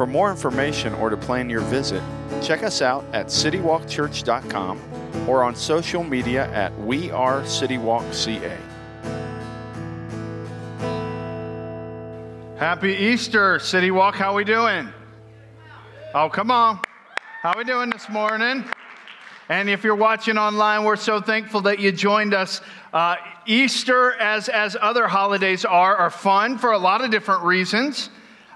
For more information or to plan your visit, check us out at citywalkchurch.com or on social media at We Are CityWalkCA. Happy Easter, City Walk. How we doing? Oh, come on. How we doing this morning? And if you're watching online, we're so thankful that you joined us. Uh, Easter, as as other holidays are, are fun for a lot of different reasons.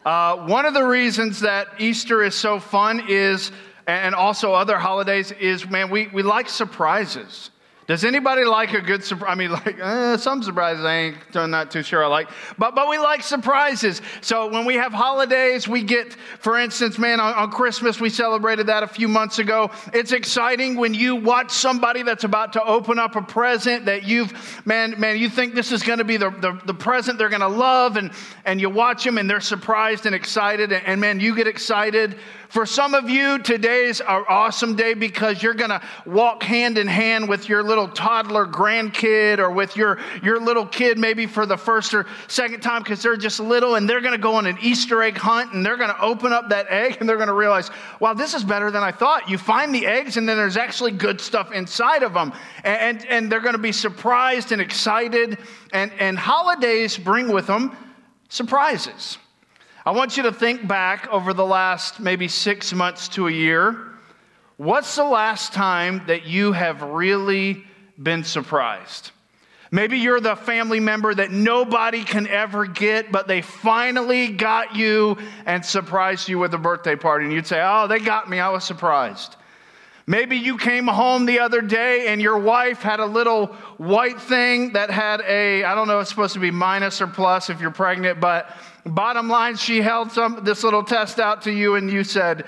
Uh, one of the reasons that Easter is so fun is, and also other holidays, is man, we, we like surprises. Does anybody like a good surprise? I mean, like eh, some surprises I ain't I'm not too sure I like, but but we like surprises. So when we have holidays, we get, for instance, man, on, on Christmas we celebrated that a few months ago. It's exciting when you watch somebody that's about to open up a present that you've, man, man, you think this is going to be the, the, the present they're going to love, and and you watch them and they're surprised and excited, and, and man, you get excited. For some of you, today's an awesome day because you're going to walk hand in hand with your little toddler grandkid or with your, your little kid maybe for the first or second time because they're just little and they're going to go on an Easter egg hunt and they're going to open up that egg and they're going to realize, wow, this is better than I thought. You find the eggs and then there's actually good stuff inside of them. And, and, and they're going to be surprised and excited. And, and holidays bring with them surprises. I want you to think back over the last maybe six months to a year. What's the last time that you have really been surprised? Maybe you're the family member that nobody can ever get, but they finally got you and surprised you with a birthday party. And you'd say, Oh, they got me. I was surprised. Maybe you came home the other day and your wife had a little white thing that had a, I don't know, if it's supposed to be minus or plus if you're pregnant, but Bottom line, she held some, this little test out to you and you said,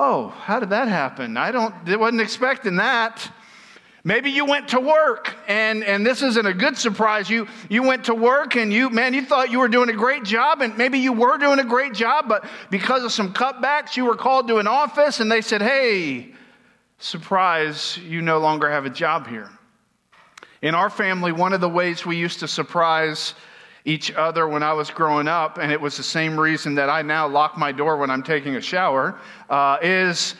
Oh, how did that happen? I don't, I wasn't expecting that. Maybe you went to work and, and this isn't a good surprise. You, you went to work and you, man, you thought you were doing a great job and maybe you were doing a great job, but because of some cutbacks, you were called to an office and they said, Hey, surprise, you no longer have a job here. In our family, one of the ways we used to surprise each other when I was growing up, and it was the same reason that I now lock my door when I'm taking a shower, uh, is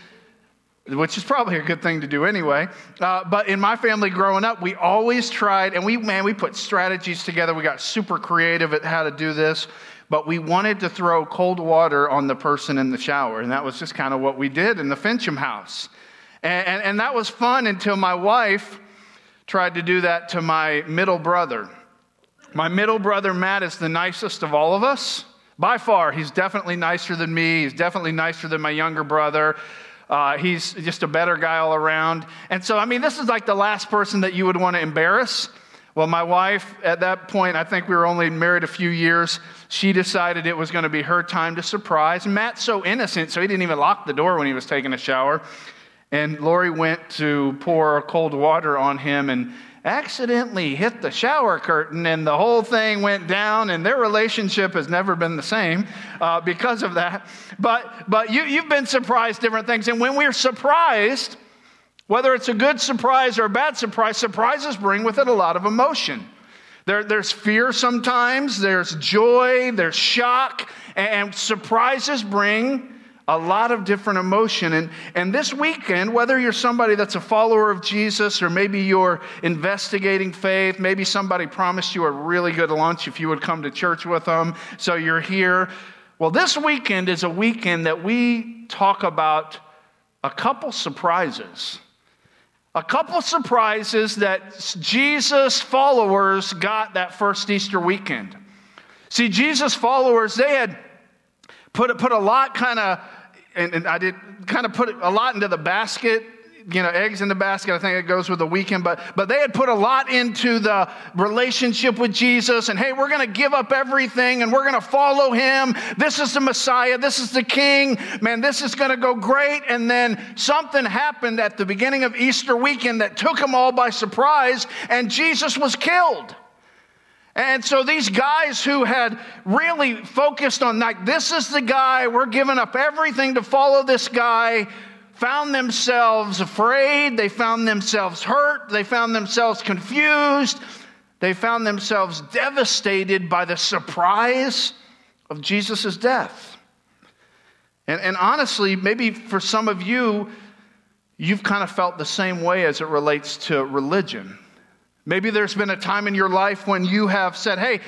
which is probably a good thing to do anyway. Uh, but in my family growing up, we always tried, and we, man, we put strategies together. We got super creative at how to do this, but we wanted to throw cold water on the person in the shower. And that was just kind of what we did in the Fincham house. And, and, and that was fun until my wife tried to do that to my middle brother. My middle brother, Matt, is the nicest of all of us. By far, he's definitely nicer than me. He's definitely nicer than my younger brother. Uh, he's just a better guy all around. And so, I mean, this is like the last person that you would want to embarrass. Well, my wife, at that point, I think we were only married a few years, she decided it was going to be her time to surprise. Matt's so innocent, so he didn't even lock the door when he was taking a shower. And Lori went to pour cold water on him, and accidentally hit the shower curtain and the whole thing went down and their relationship has never been the same uh, because of that. But but you, you've been surprised different things. And when we're surprised whether it's a good surprise or a bad surprise surprises bring with it a lot of emotion. There, there's fear sometimes there's joy there's shock and surprises bring a lot of different emotion. And, and this weekend, whether you're somebody that's a follower of Jesus or maybe you're investigating faith, maybe somebody promised you a really good lunch if you would come to church with them, so you're here. Well, this weekend is a weekend that we talk about a couple surprises. A couple surprises that Jesus followers got that first Easter weekend. See, Jesus followers, they had put, put a lot kind of and, and I did kind of put a lot into the basket you know, eggs in the basket. I think it goes with the weekend, but, but they had put a lot into the relationship with Jesus. And hey, we're going to give up everything and we're going to follow him. This is the Messiah. This is the King. Man, this is going to go great. And then something happened at the beginning of Easter weekend that took them all by surprise, and Jesus was killed. And so these guys who had really focused on, like, this is the guy, we're giving up everything to follow this guy, found themselves afraid, they found themselves hurt, they found themselves confused, they found themselves devastated by the surprise of Jesus' death. And, and honestly, maybe for some of you, you've kind of felt the same way as it relates to religion. Maybe there's been a time in your life when you have said, hey,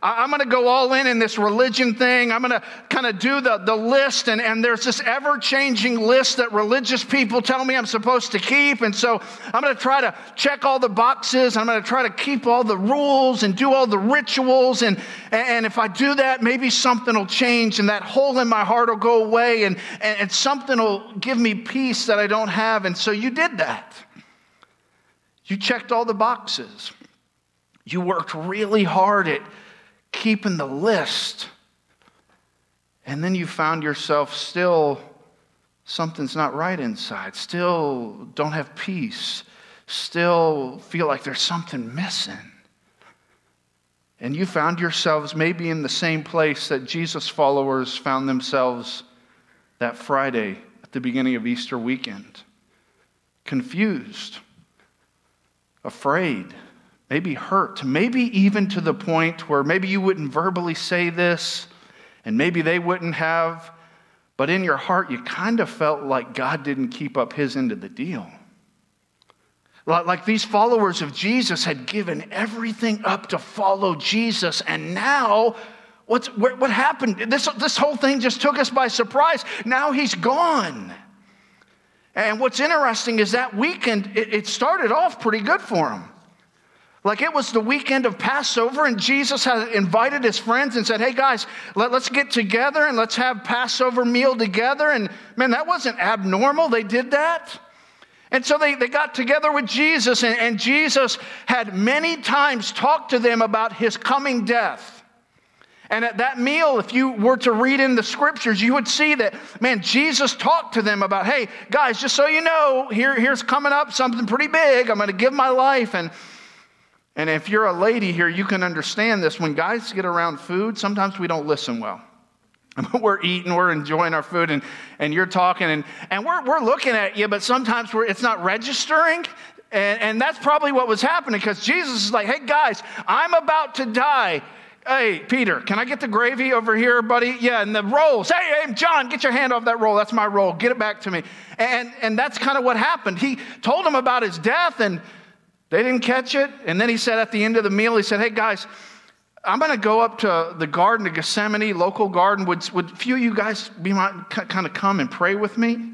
I'm going to go all in in this religion thing. I'm going to kind of do the, the list. And, and there's this ever changing list that religious people tell me I'm supposed to keep. And so I'm going to try to check all the boxes. I'm going to try to keep all the rules and do all the rituals. And, and if I do that, maybe something will change and that hole in my heart will go away and, and, and something will give me peace that I don't have. And so you did that. You checked all the boxes. You worked really hard at keeping the list. And then you found yourself still, something's not right inside, still don't have peace, still feel like there's something missing. And you found yourselves maybe in the same place that Jesus' followers found themselves that Friday at the beginning of Easter weekend confused, afraid maybe hurt, maybe even to the point where maybe you wouldn't verbally say this and maybe they wouldn't have, but in your heart you kind of felt like God didn't keep up his end of the deal. Like these followers of Jesus had given everything up to follow Jesus, and now what's, what happened? This, this whole thing just took us by surprise. Now he's gone. And what's interesting is that weekend, it, started off pretty good for him. Like it was the weekend of Passover, and Jesus had invited his friends and said, Hey guys, let, us get together and let's have Passover meal together. And man, that wasn't abnormal. They did that. And so they, they got together with Jesus, and, and Jesus had many times talked to them about his coming death. And at that meal, if you were to read in the scriptures, you would see that, man, Jesus talked to them about, hey, guys, just so you know, here, here's coming up something pretty big. I'm going to give my life. And and if you're a lady here, you can understand this. When guys get around food, sometimes we don't listen well. we're eating, we're enjoying our food, and, and you're talking, and, and we're, we're looking at you, but sometimes it's not registering. And, and that's probably what was happening because Jesus is like, hey, guys, I'm about to die. Hey, Peter, can I get the gravy over here, buddy? Yeah, and the rolls. Hey, hey, John, get your hand off that roll. That's my roll. Get it back to me. And, and that's kind of what happened. He told them about his death, and they didn't catch it. And then he said at the end of the meal, he said, Hey guys, I'm going to go up to the garden of Gethsemane, local garden. Would, would a few of you guys be my, kind of come and pray with me?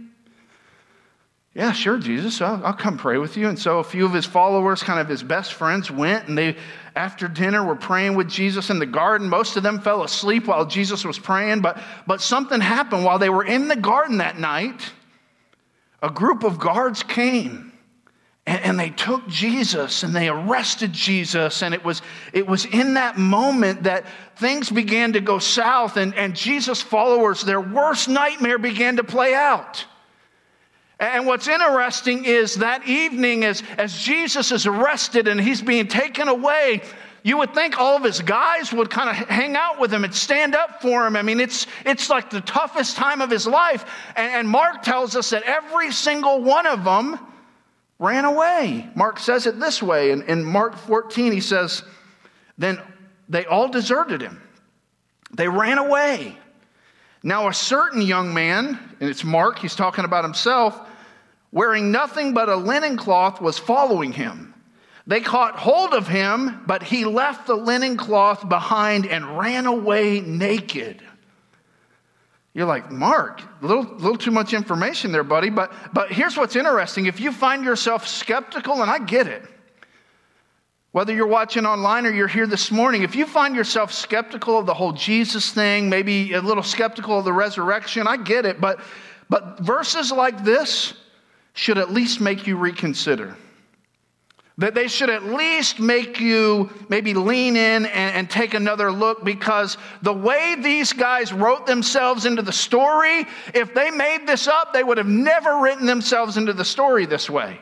Yeah, sure, Jesus. I'll, I'll come pray with you. And so a few of his followers, kind of his best friends, went and they, after dinner, we were praying with Jesus in the garden. Most of them fell asleep while Jesus was praying, but, but something happened while they were in the garden that night. A group of guards came and, and they took Jesus and they arrested Jesus. And it was, it was in that moment that things began to go south, and, and Jesus' followers, their worst nightmare began to play out. And what's interesting is that evening, as, as Jesus is arrested and he's being taken away, you would think all of his guys would kind of hang out with him and stand up for him. I mean, it's, it's like the toughest time of his life. And, and Mark tells us that every single one of them ran away. Mark says it this way. In, in Mark 14, he says, Then they all deserted him. They ran away. Now, a certain young man, and it's Mark, he's talking about himself, wearing nothing but a linen cloth, was following him. They caught hold of him, but he left the linen cloth behind and ran away naked. You're like, Mark, a little, little too much information there, buddy. But, but here's what's interesting. If you find yourself skeptical, and I get it, whether you're watching online or you're here this morning, if you find yourself skeptical of the whole Jesus thing, maybe a little skeptical of the resurrection, I get it. But, but verses like this, should at least make you reconsider. That they should at least make you maybe lean in and, and, take another look because the way these guys wrote themselves into the story, if they made this up, they would have never written themselves into the story this way.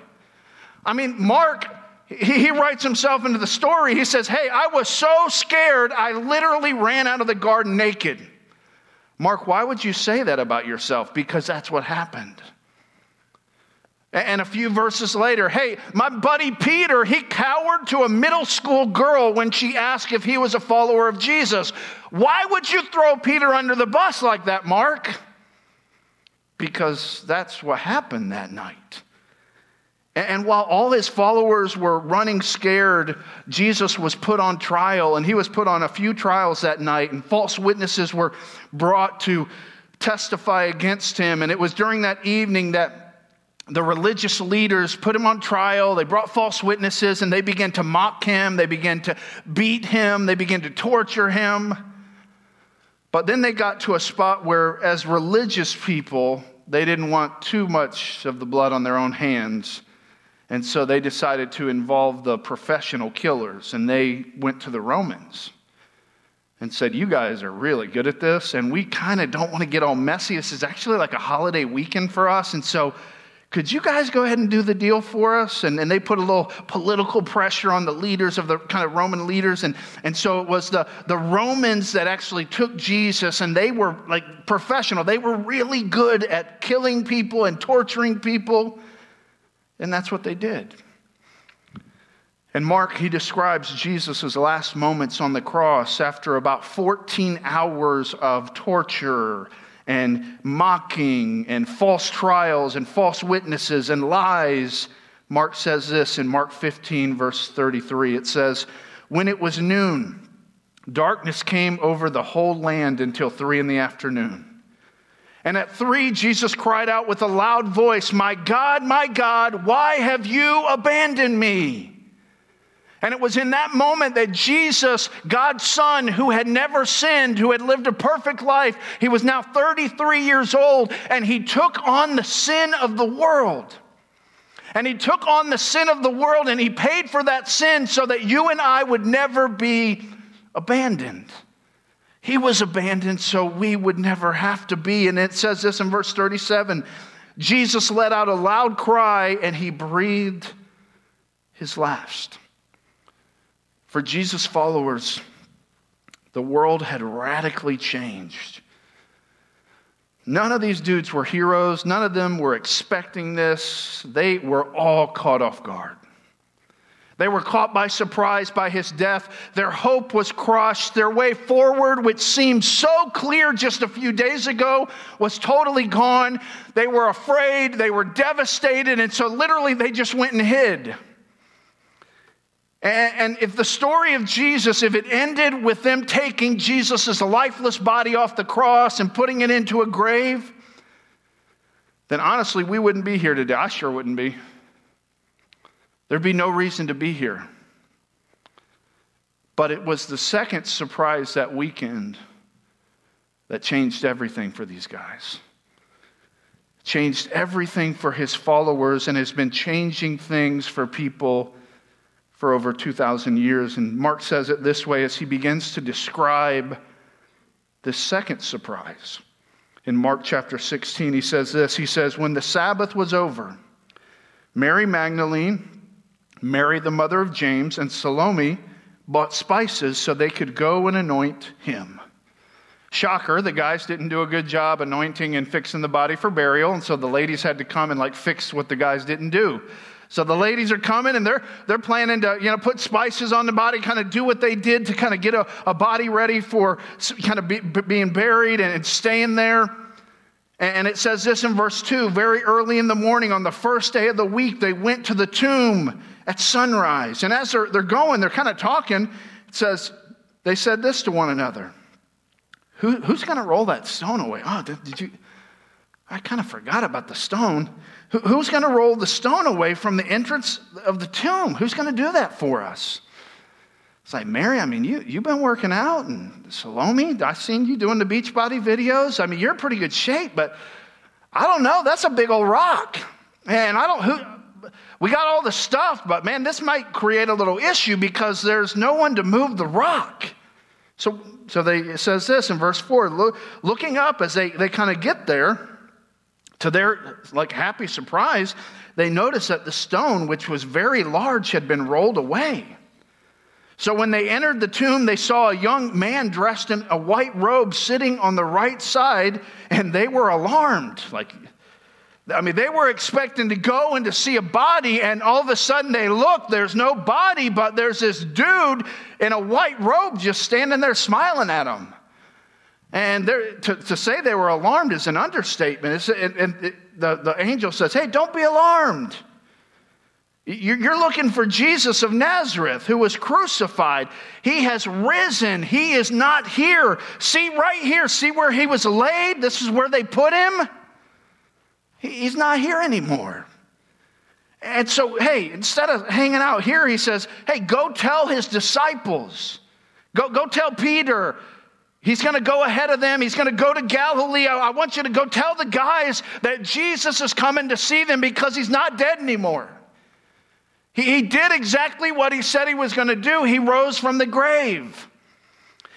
I mean, Mark, he writes himself into the story. He says, Hey, I was so scared, I literally ran out of the garden naked. Mark, why would you say that about yourself? Because that's what happened. And a few verses later, hey, my buddy Peter, he cowered to a middle school girl when she asked if he was a follower of Jesus. Why would you throw Peter under the bus like that, Mark? Because that's what happened that night. And while all his followers were running scared, Jesus was put on trial, and he was put on a few trials that night, and false witnesses were brought to testify against him. And it was during that evening that the religious leaders put him on trial. They brought false witnesses and they began to mock him. They began to beat him. They began to torture him. But then they got to a spot where, as religious people, they didn't want too much of the blood on their own hands. And so they decided to involve the professional killers and they went to the Romans and said, You guys are really good at this, and we kind of don't want to get all messy. This is actually like a holiday weekend for us. And so could you guys go ahead and do the deal for us? And, and they put a little political pressure on the leaders of the kind of Roman leaders. And, and so it was the, the Romans that actually took Jesus, and they were like professional. They were really good at killing people and torturing people. And that's what they did. And Mark, he describes Jesus' last moments on the cross after about 14 hours of torture and mocking and false trials and false witnesses and lies. Mark says this in Mark 15, verse 33. It says, When it was noon, darkness came over the whole land until three in the afternoon. And at three, Jesus cried out with a loud voice, My God, my God, why have you abandoned me? And it was in that moment that Jesus, God's Son, who had never sinned, who had lived a perfect life, he was now 33 years old, and he took on the sin of the world. And he took on the sin of the world and he paid for that sin so that you and I would never be abandoned. He was abandoned so we would never have to be. And it says this in verse 37 Jesus let out a loud cry and he breathed his last. For Jesus' followers, the world had radically changed. None of these dudes were heroes. None of them were expecting this. They were all caught off guard. They were caught by surprise by his death. Their hope was crushed. Their way forward, which seemed so clear just a few days ago, was totally gone. They were afraid. They were devastated. And so, literally, they just went and hid. And, if the story of Jesus, if it ended with them taking Jesus' lifeless body off the cross and putting it into a grave, then honestly, we wouldn't be here today. I sure wouldn't be. There'd be no reason to be here. But it was the second surprise that weekend that changed everything for these guys. Changed everything for his followers and has been changing things for people for over 2,000 years. And Mark says it this way as he begins to describe the second surprise. In Mark chapter 16, he says this He says, When the Sabbath was over, Mary Magdalene, Mary the mother of James, and Salome bought spices so they could go and anoint him. Shocker, the guys didn't do a good job anointing and fixing the body for burial, and so the ladies had to come and like fix what the guys didn't do. So the ladies are coming and they're, they're planning to, you know, put spices on the body, kind of do what they did to kind of get a, a body ready for kind of be, being buried and, and staying there. And it says this in verse 2 very early in the morning, on the first day of the week, they went to the tomb at sunrise. And as they're, they're going, they're kind of talking. It says, they said this to one another Who, Who's going to roll that stone away? Oh, did, did you? I kind of forgot about the stone. Who's going to roll the stone away from the entrance of the tomb? Who's going to do that for us? It's like, Mary, I mean, you, you've been working out, and Salome, I've seen you doing the Beachbody videos. I mean, you're in pretty good shape, but I don't know. That's a big old rock. And I don't, who, we got all the stuff, but man, this might create a little issue because there's no one to move the rock. So, so they, it says this in verse 4 look, looking up as they, they kind of get there, to their like happy surprise, they notice that the stone, which was very large, had been rolled away. So when they entered the tomb, they saw a young man dressed in a white robe sitting on the right side, and they were alarmed. Like, I mean, they were expecting to go and to see a body, and all of a sudden they look, there's no body, but there's this dude in a white robe just standing there smiling at them. And to, to, say they were alarmed is an understatement. And, and it, the, the angel says, Hey, don't be alarmed. You're looking for Jesus of Nazareth who was crucified. He has risen. He is not here. See right here. See where he was laid? This is where they put him. He's not here anymore. And so, hey, instead of hanging out here, he says, hey, go tell his disciples. Go, go tell Peter. He's going to go ahead of them. He's going to go to Galilee. I want you to go tell the guys that Jesus is coming to see them because he's not dead anymore. He, he did exactly what he said he was going to do. He rose from the grave.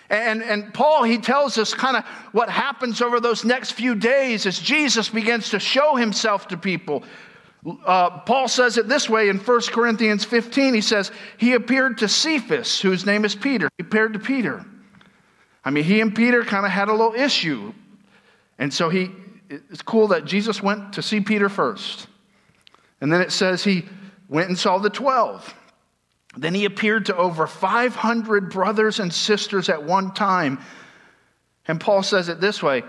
And, and Paul, he tells us kind of what happens over those next few days as Jesus begins to show himself to people. Uh, Paul says it this way in 1 Corinthians 15. He says, He appeared to Cephas, whose name is Peter. He appeared to Peter. I mean, he and Peter kind of had a little issue. And so he, it's cool that Jesus went to see Peter first. And then it says he went and saw the 12. Then he appeared to over 500 brothers and sisters at one time. And Paul says it this way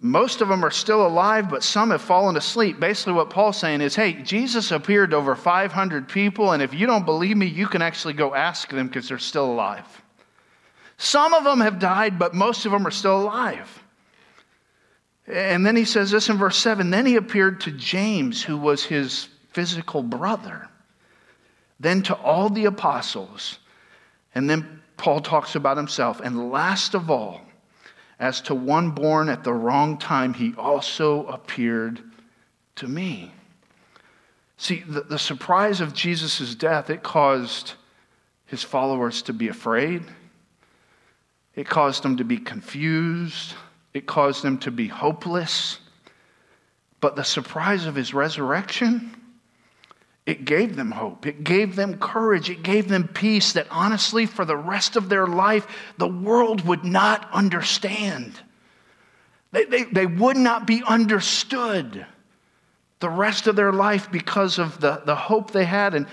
most of them are still alive, but some have fallen asleep. Basically, what Paul's saying is hey, Jesus appeared to over 500 people, and if you don't believe me, you can actually go ask them because they're still alive. Some of them have died, but most of them are still alive. And then he says this in verse 7 Then he appeared to James, who was his physical brother, then to all the apostles. And then Paul talks about himself. And last of all, as to one born at the wrong time, he also appeared to me. See, the, the surprise of Jesus' death, it caused his followers to be afraid. It caused them to be confused. It caused them to be hopeless. But the surprise of his resurrection, it gave them hope. It gave them courage. It gave them peace that honestly, for the rest of their life, the world would not understand. They, they, they would not be understood the rest of their life because of the, the hope they had. And,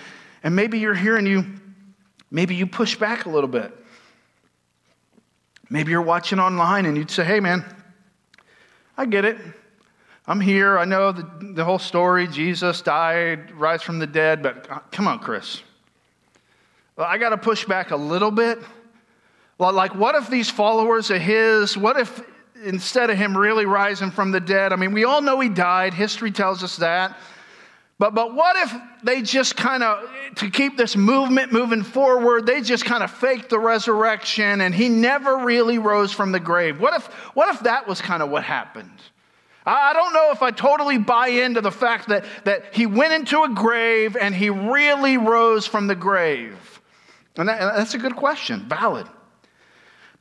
and maybe you're here and you, maybe you push back a little bit. Maybe you're watching online and you'd say, hey, man, I get it. I'm here. I know the, the whole story. Jesus died, rise from the dead, but uh, come on, Chris. Well, I got to push back a little bit. Well, like, what if these followers of his, what if instead of him really rising from the dead, I mean, we all know he died. History tells us that. But, but what if they just kind of, to keep this movement moving forward, they just kind of faked the resurrection and he never really rose from the grave? What if, what if that was kind of what happened? I don't know if I totally buy into the fact that, that he went into a grave and he really rose from the grave. And, that, that's a good question, valid.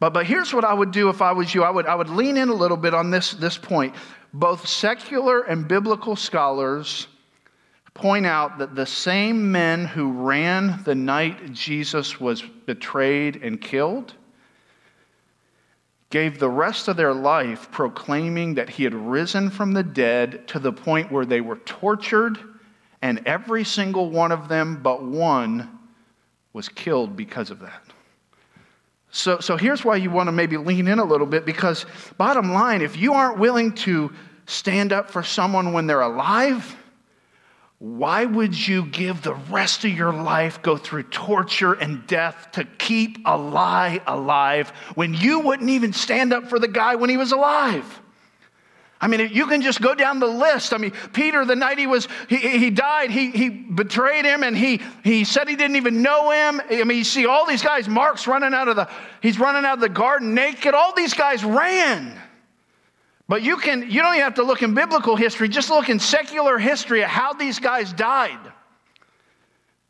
But, but here's what I would do if I was you I would, I would lean in a little bit on this, this point. Both secular and biblical scholars point out that the same men who ran the night Jesus was betrayed and killed gave the rest of their life proclaiming that he had risen from the dead to the point where they were tortured, and every single one of them but one was killed because of that. So, so here's why you want to maybe lean in a little bit because, bottom line, if you aren't willing to stand up for someone when they're alive, why would you give the rest of your life go through torture and death to keep a lie alive when you wouldn't even stand up for the guy when he was alive? I mean, you can just go down the list. I mean, Peter, the night he was, he, he died, he, he betrayed him and he, he said he didn't even know him. I mean, you see all these guys, Mark's running out of the, he's running out of the garden naked. All these guys ran. But you can you don't even have to look in biblical history, just look in secular history at how these guys died.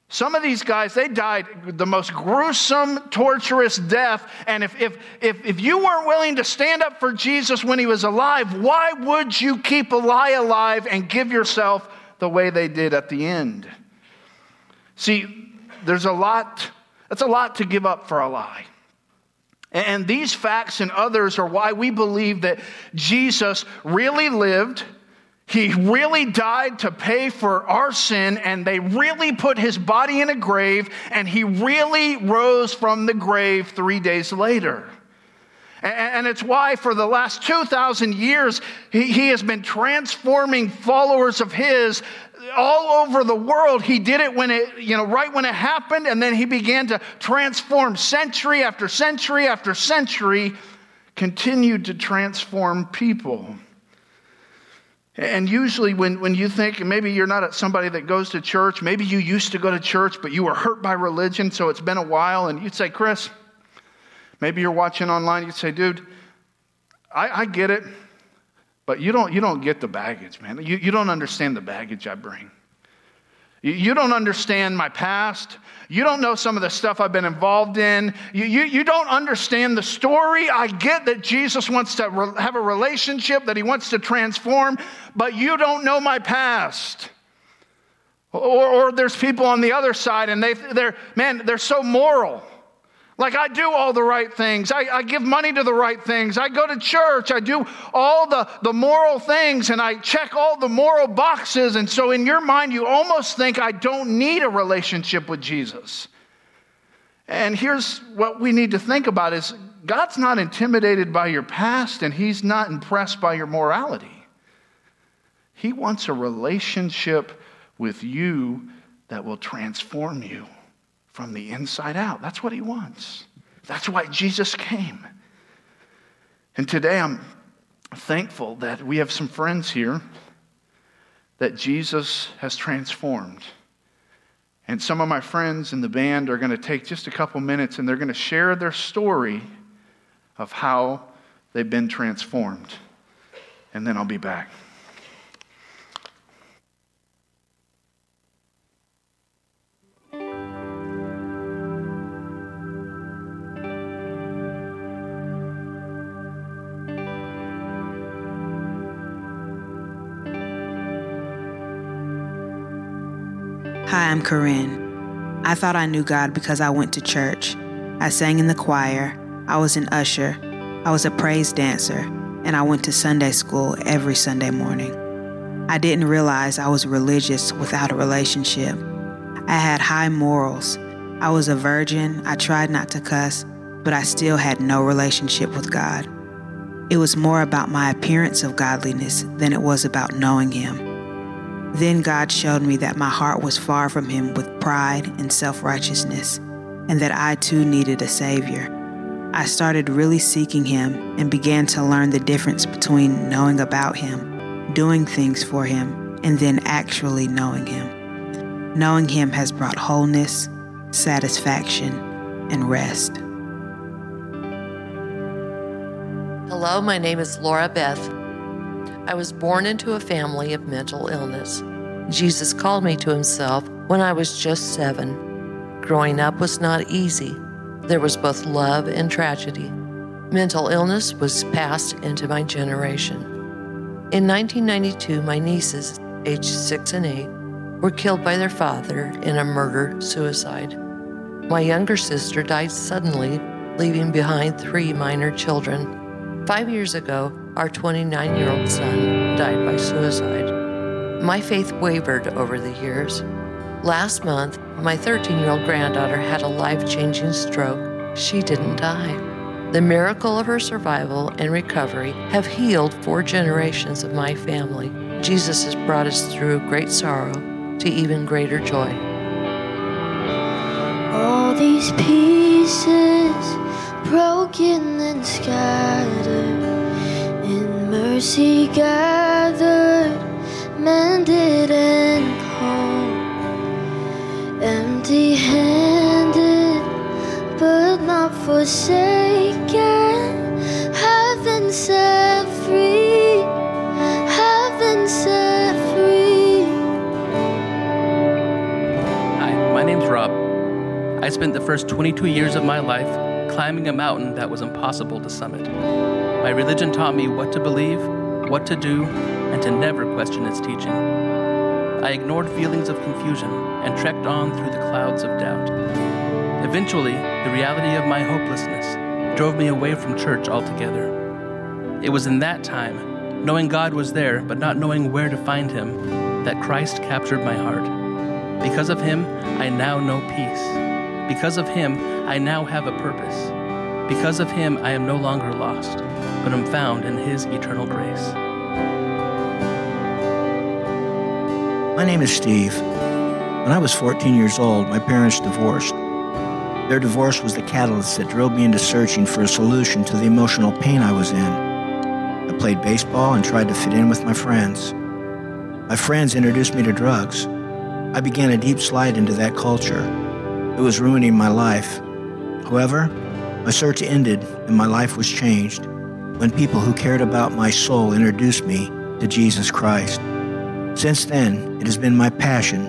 Some of these guys, they died the most gruesome, torturous death. And if, if, if, if you weren't willing to stand up for Jesus when he was alive, why would you keep a lie alive and give yourself the way they did at the end? See, there's a lot, that's a lot to give up for a lie. And these facts and others are why we believe that Jesus really lived he really died to pay for our sin, and they really put his body in a grave, and he really rose from the grave three days later. And it's why, for the last 2,000 years, he has been transforming followers of his all over the world. He did it when it, you know, right when it happened, and then he began to transform century after century after century, continued to transform people. And usually, when, when you think maybe you're not somebody that goes to church, maybe you used to go to church, but you were hurt by religion, so it's been a while, and you'd say, Chris, maybe you're watching online, you'd say, dude, I, I get it, but you don't, you don't get the baggage, man. You, you don't understand the baggage I bring. You don't understand my past. You don't know some of the stuff I've been involved in. You, you, you don't understand the story. I get that Jesus wants to re- have a relationship, that he wants to transform, but you don't know my past. Or, or there's people on the other side and they, they're, man, they're so moral. Like, I do all the right things. I, I, give money to the right things. I go to church. I do all the, the moral things and I check all the moral boxes. And so, in your mind, you almost think I don't need a relationship with Jesus. And here's what we need to think about is God's not intimidated by your past and he's not impressed by your morality. He wants a relationship with you that will transform you from the inside out. That's what he wants. That's why Jesus came. And today I'm thankful that we have some friends here that Jesus has transformed. And some of my friends in the band are going to take just a couple minutes and they're going to share their story of how they've been transformed. And then I'll be back. Hi, I'm Corinne. I thought I knew God because I went to church. I sang in the choir, I was an usher, I was a praise dancer, and I went to Sunday school every Sunday morning. I didn't realize I was religious without a relationship. I had high morals. I was a virgin, I tried not to cuss, but I still had no relationship with God. It was more about my appearance of godliness than it was about knowing Him. Then God showed me that my heart was far from Him with pride and self righteousness, and that I too needed a Savior. I started really seeking Him and began to learn the difference between knowing about Him, doing things for Him, and then actually knowing Him. Knowing Him has brought wholeness, satisfaction, and rest. Hello, my name is Laura Beth. I was born into a family of mental illness. Jesus called me to himself when I was just seven. Growing up was not easy. There was both love and tragedy. Mental illness was passed into my generation. In 1992, my nieces, aged six and eight, were killed by their father in a murder suicide. My younger sister died suddenly, leaving behind three minor children. Five years ago, our 29 year old son died by suicide. My faith wavered over the years. Last month, my 13 year old granddaughter had a life changing stroke. She didn't die. The miracle of her survival and recovery have healed four generations of my family. Jesus has brought us through great sorrow to even greater joy. All these pieces broken and scattered mercy gathered, mended and whole, empty handed, but not forsaken. Heaven set free, heaven set free. Hi, my name's Rob. I spent the first 22 years of my life climbing a mountain that was impossible to summit. My religion taught me what to believe, what to do, and to never question its teaching. I ignored feelings of confusion and trekked on through the clouds of doubt. Eventually, the reality of my hopelessness drove me away from church altogether. It was in that time, knowing God was there but not knowing where to find Him, that Christ captured my heart. Because of Him, I now know peace. Because of Him, I now have a purpose. Because of Him, I am no longer lost, but am found in His eternal grace. My name is Steve. When I was 14 years old, my parents divorced. Their divorce was the catalyst that drove me into searching for a solution to the emotional pain I was in. I played baseball and tried to fit in with my friends. My friends introduced me to drugs. I began a deep slide into that culture. It was ruining my life. However, my search ended and my life was changed when people who cared about my soul introduced me to Jesus Christ. Since then, it has been my passion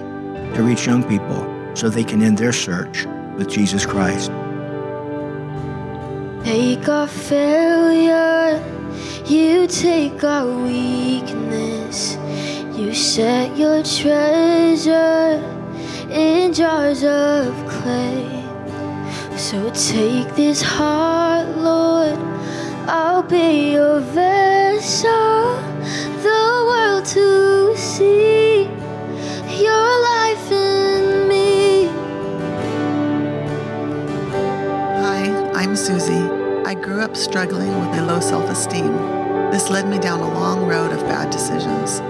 to reach young people so they can end their search with Jesus Christ. Take our failure, you take our weakness. You set your treasure in jars of clay. So take this heart, Lord, I'll be your vessel, the world to see your life in me. Hi, I'm Susie. I grew up struggling with a low self esteem. This led me down a long road of bad decisions.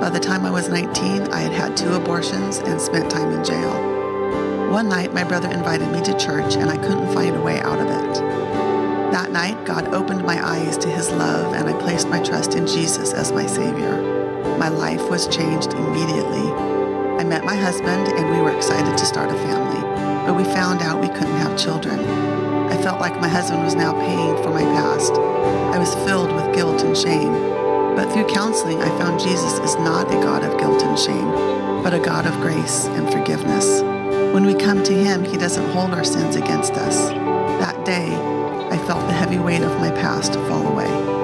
By the time I was 19, I had had two abortions and spent time in jail. One night, my brother invited me to church, and I couldn't find a way out of it. That night, God opened my eyes to His love, and I placed my trust in Jesus as my Savior. My life was changed immediately. I met my husband, and we were excited to start a family, but we found out we couldn't have children. I felt like my husband was now paying for my past. I was filled with guilt and shame. But through counseling, I found Jesus is not a God of guilt and shame, but a God of grace and forgiveness. When we come to Him, He doesn't hold our sins against us. That day, weight of my past fall away.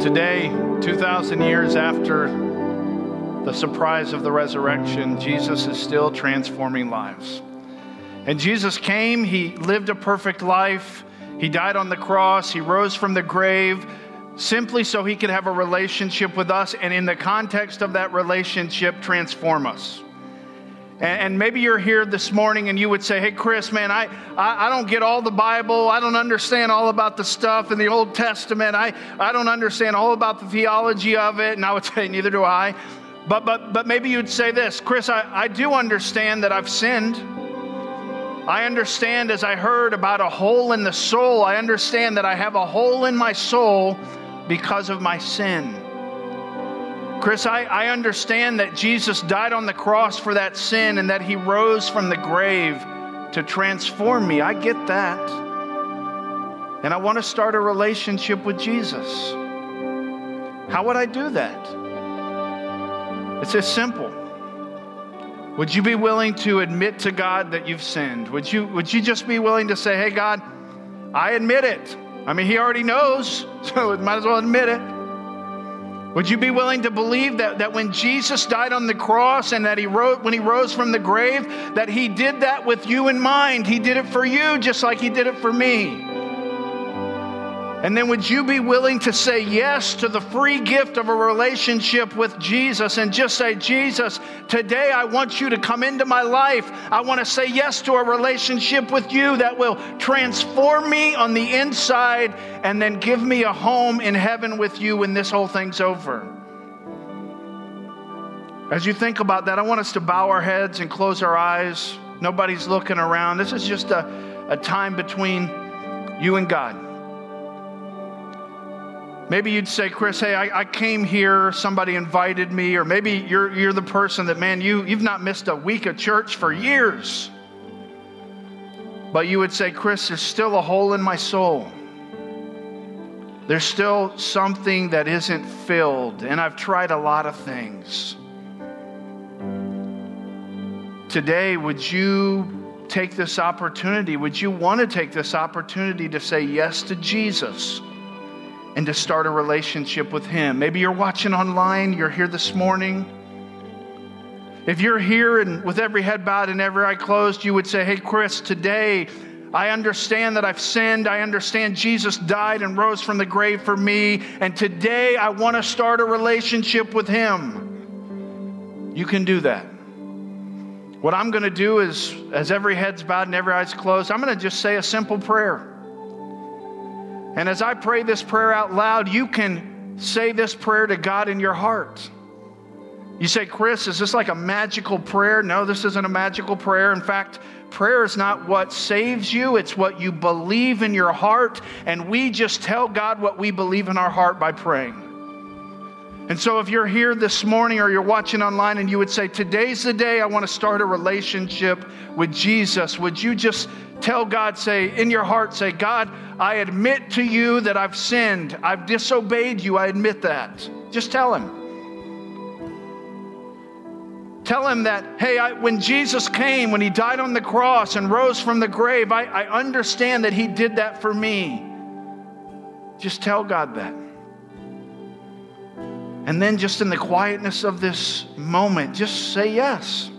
Today, 2,000 years after the surprise of the resurrection, Jesus is still transforming lives. And Jesus came, he lived a perfect life, he died on the cross, he rose from the grave simply so he could have a relationship with us, and in the context of that relationship, transform us. And, maybe you're here this morning and you would say, Hey, Chris, man, I, I, I, don't get all the Bible. I don't understand all about the stuff in the Old Testament. I, I don't understand all about the theology of it. And I would say, Neither do I. But, but, but maybe you'd say this Chris, I, I do understand that I've sinned. I understand as I heard about a hole in the soul, I understand that I have a hole in my soul because of my sin. Chris, I, I understand that Jesus died on the cross for that sin and that he rose from the grave to transform me. I get that. And I want to start a relationship with Jesus. How would I do that? It's as simple. Would you be willing to admit to God that you've sinned? Would you, would you just be willing to say, hey, God, I admit it? I mean, He already knows, so might as well admit it. Would you be willing to believe that, that when Jesus died on the cross and that he wrote when he rose from the grave, that he did that with you in mind? He did it for you just like he did it for me. And then would you be willing to say yes to the free gift of a relationship with Jesus and just say, Jesus, today I want you to come into my life. I want to say yes to a relationship with you that will transform me on the inside and then give me a home in heaven with you when this whole thing's over. As you think about that, I want us to bow our heads and close our eyes. Nobody's looking around. This is just a, a time between you and God. Maybe you'd say, Chris, hey, I, I, came here, somebody invited me, or maybe you're, you're the person that, man, you, you've not missed a week of church for years. But you would say, Chris, there's still a hole in my soul. There's still something that isn't filled, and I've tried a lot of things. Today, would you take this opportunity? Would you want to take this opportunity to say yes to Jesus? And to start a relationship with Him. Maybe you're watching online, you're here this morning. If you're here and with every head bowed and every eye closed, you would say, Hey, Chris, today I understand that I've sinned. I understand Jesus died and rose from the grave for me. And today I want to start a relationship with Him. You can do that. What I'm going to do is, as every head's bowed and every eye's closed, I'm going to just say a simple prayer. And as I pray this prayer out loud, you can say this prayer to God in your heart. You say, Chris, is this like a magical prayer? No, this isn't a magical prayer. In fact, prayer is not what saves you, it's what you believe in your heart. And we just tell God what we believe in our heart by praying. And so, if you're here this morning or you're watching online and you would say, Today's the day I want to start a relationship with Jesus, would you just tell God, say, in your heart, say, God, I admit to you that I've sinned. I've disobeyed you. I admit that. Just tell Him. Tell Him that, hey, I, when Jesus came, when He died on the cross and rose from the grave, I, I understand that He did that for me. Just tell God that. And then, just in the quietness of this moment, just say yes.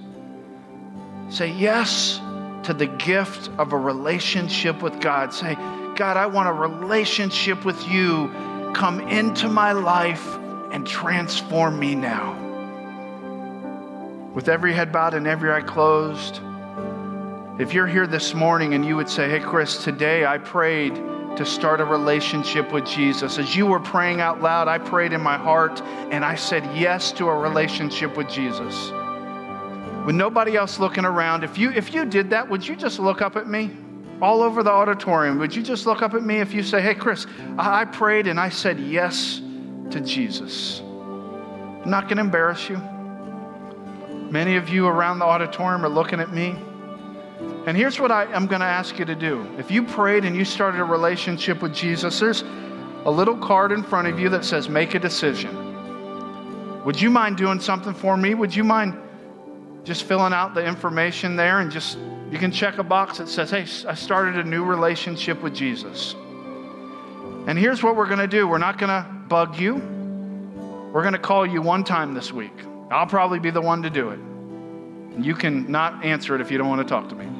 Say yes to the gift of a relationship with God. Say, God, I want a relationship with you. Come into my life and transform me now. With every head bowed and every eye closed, if you're here this morning and you would say, Hey, Chris, today I prayed to start a relationship with Jesus. As you were praying out loud, I prayed in my heart and I said yes to a relationship with Jesus. With nobody else looking around, if you if you did that, would you just look up at me? All over the auditorium, would you just look up at me if you say, Hey, Chris, I prayed and I said yes to Jesus? I'm not going to embarrass you. Many of you around the auditorium are looking at me. And here's what I, am going to ask you to do. If you prayed and you started a relationship with Jesus, there's a little card in front of you that says, Make a decision. Would you mind doing something for me? Would you mind just filling out the information there and just, you can check a box that says, Hey, I started a new relationship with Jesus. And here's what we're going to do we're not going to bug you, We're going to call you one time this week. I'll probably be the one to do it. You can not answer it if you don't want to talk to me.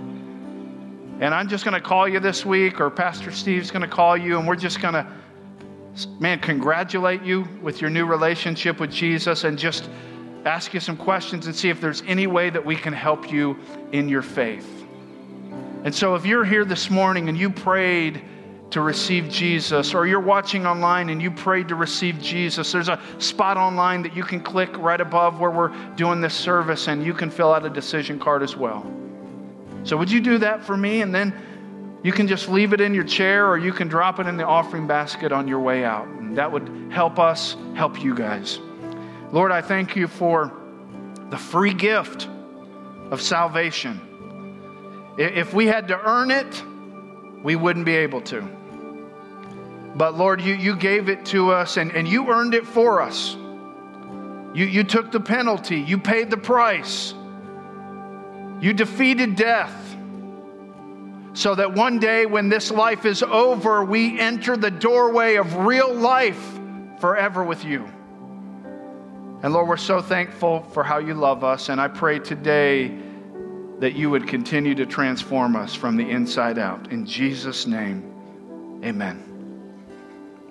And I'm just going to call you this week, or Pastor Steve's going to call you, and we're just going to, man, congratulate you with your new relationship with Jesus and just ask you some questions and see if there's any way that we can help you in your faith. And so if you're here this morning and you prayed, to receive Jesus, or you're watching online and you prayed to receive Jesus, there's a spot online that you can click right above where we're doing this service and you can fill out a decision card as well. So, would you do that for me? And then you can just leave it in your chair or you can drop it in the offering basket on your way out. And that would help us help you guys. Lord, I thank you for the free gift of salvation. If we had to earn it, we wouldn't be able to. But Lord, you, you gave it to us and, and you earned it for us. You, you took the penalty, you paid the price, you defeated death. So that one day when this life is over, we enter the doorway of real life forever with you. And Lord, we're so thankful for how you love us. And I pray today that you would continue to transform us from the inside out. In Jesus' name, amen.